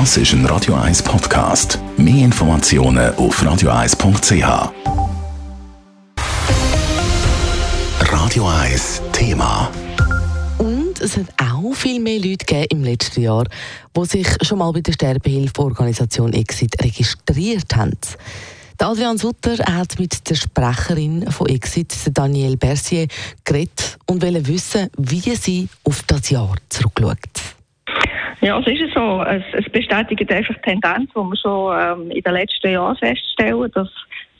Das ist ein Radio 1 Podcast. Mehr Informationen auf radio1.ch. Radio 1 Thema. Und es hat auch viel mehr Leute gegeben im letzten Jahr, die sich schon mal bei der Sterbehilfeorganisation Exit registriert haben. Adrian Sutter hat mit der Sprecherin von Exit, Danielle Bercier, geredet und wollte wissen, wie sie auf das Jahr zurückschaut. Ja, es ist so. Es, es bestätigt einfach die Tendenz, die wir schon ähm, in den letzten Jahren feststellen, dass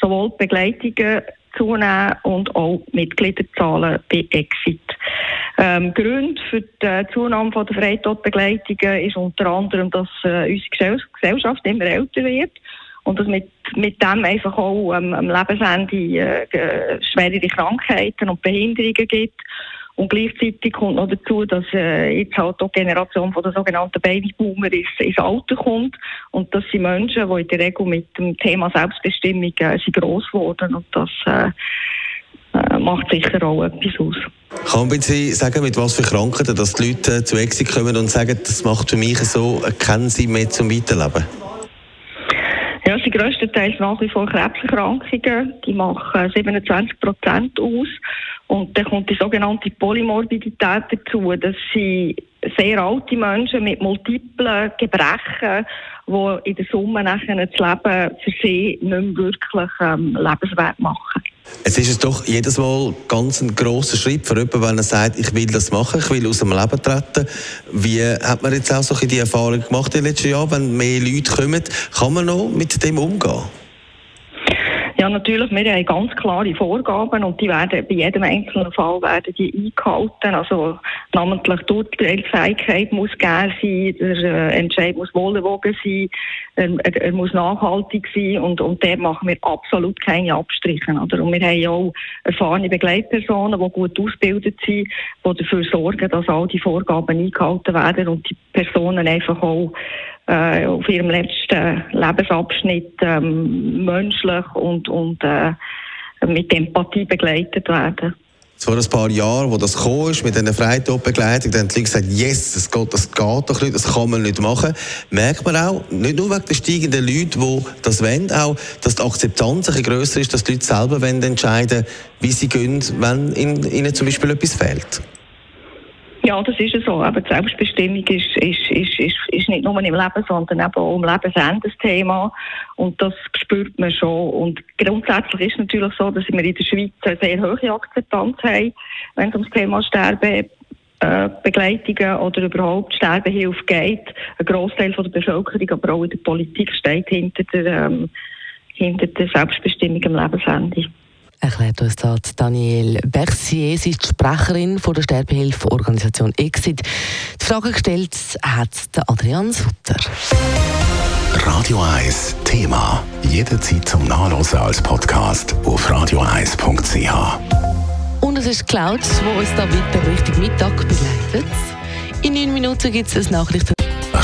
sowohl Begleitungen zunehmen und auch Mitgliederzahlen bei Exit. Ähm, Grund für die Zunahme von der Freitodbegleitungen ist unter anderem, dass äh, unsere Gesellschaft immer älter wird und dass mit, mit dem einfach auch ähm, am Lebensende äh, schwerere Krankheiten und Behinderungen gibt. Und gleichzeitig kommt noch dazu, dass äh, jetzt halt auch die Generation von der sogenannten Babyboomer ins, ins Alter kommt. Und das sind Menschen, die in der Regel mit dem Thema Selbstbestimmung äh, sind gross geworden. Und das äh, äh, macht sicher auch etwas aus. Kann man Sie sagen, mit was für Krankheiten dass die Leute äh, zu Exit kommen und sagen, das macht für mich so keinen Sinn mehr zum Weiterleben? Ja, sind grösstenteils nach wie vor Krebserkrankungen. Die machen 27 Prozent aus. Und dann kommt die sogenannte Polymorbidität dazu. Das sind sehr alte Menschen mit multiplen Gebrechen, die in der Summe nachher das Leben für sie nicht mehr wirklich ähm, lebenswert machen. Es ist doch jedes Mal ganz ein grosser Schritt für jemanden, wenn er sagt, ich will das machen, ich will aus dem Leben treten. Wie hat man jetzt auch so die Erfahrung gemacht in den letzten Jahren, wenn mehr Leute kommen? Kann man noch mit dem umgehen? Ja, natürlich, wir haben ganz klare Vorgaben und die werden bei jedem einzelnen Fall werden die eingehalten. Also namentlich die Urteilsfähigkeit muss gegeben sein, der äh, Entscheid muss wohlgewogen sein, er, er, muss nachhaltig sein und, und der machen wir absolut keine Abstriche. Oder? Und wir haben ja auch erfahrene Begleitpersonen, die gut ausgebildet sind, die dafür sorgen, dass all die Vorgaben eingehalten werden und die Personen einfach auch äh, auf ihrem letzten Lebensabschnitt ähm, menschlich und, und äh, mit Empathie begleitet werden. Vor ein paar Jahren, wo das gekommen ist, mit einer Freitodbegleitung, dann haben die Leute gesagt, yes, das geht, das geht doch nicht, das kann man nicht machen. Merkt man auch, nicht nur wegen der steigenden Leute, die das wollen, auch, dass die Akzeptanz ein grösser ist, dass die Leute selber entscheiden wie sie gehen, wenn ihnen zum Beispiel etwas fehlt. Ja, das ist so. Aber Selbstbestimmung ist, ist, ist, ist, ist nicht nur im Leben, sondern eben auch im Lebensende das Thema. Und das spürt man schon. Und grundsätzlich ist es natürlich so, dass wir in der Schweiz eine sehr hohe Akzeptanz haben, wenn es um das Thema Sterben äh, Begleitungen oder überhaupt Sterbehilfe geht. Ein Großteil der Bevölkerung, aber auch in der Politik steht hinter der, ähm, hinter der Selbstbestimmung im Lebensende erklärt uns das Danielle Bercier. Sie ist die Sprecherin von der Sterbehilfeorganisation Exit. Die Frage gestellt hat Adrian Sutter. Radio 1 Thema. Jederzeit zum Nachlesen als Podcast auf radio1.ch. Und es ist Cloud, wo uns da weiter Richtung Mittag begleitet. In neun Minuten gibt es ein Nachrichten.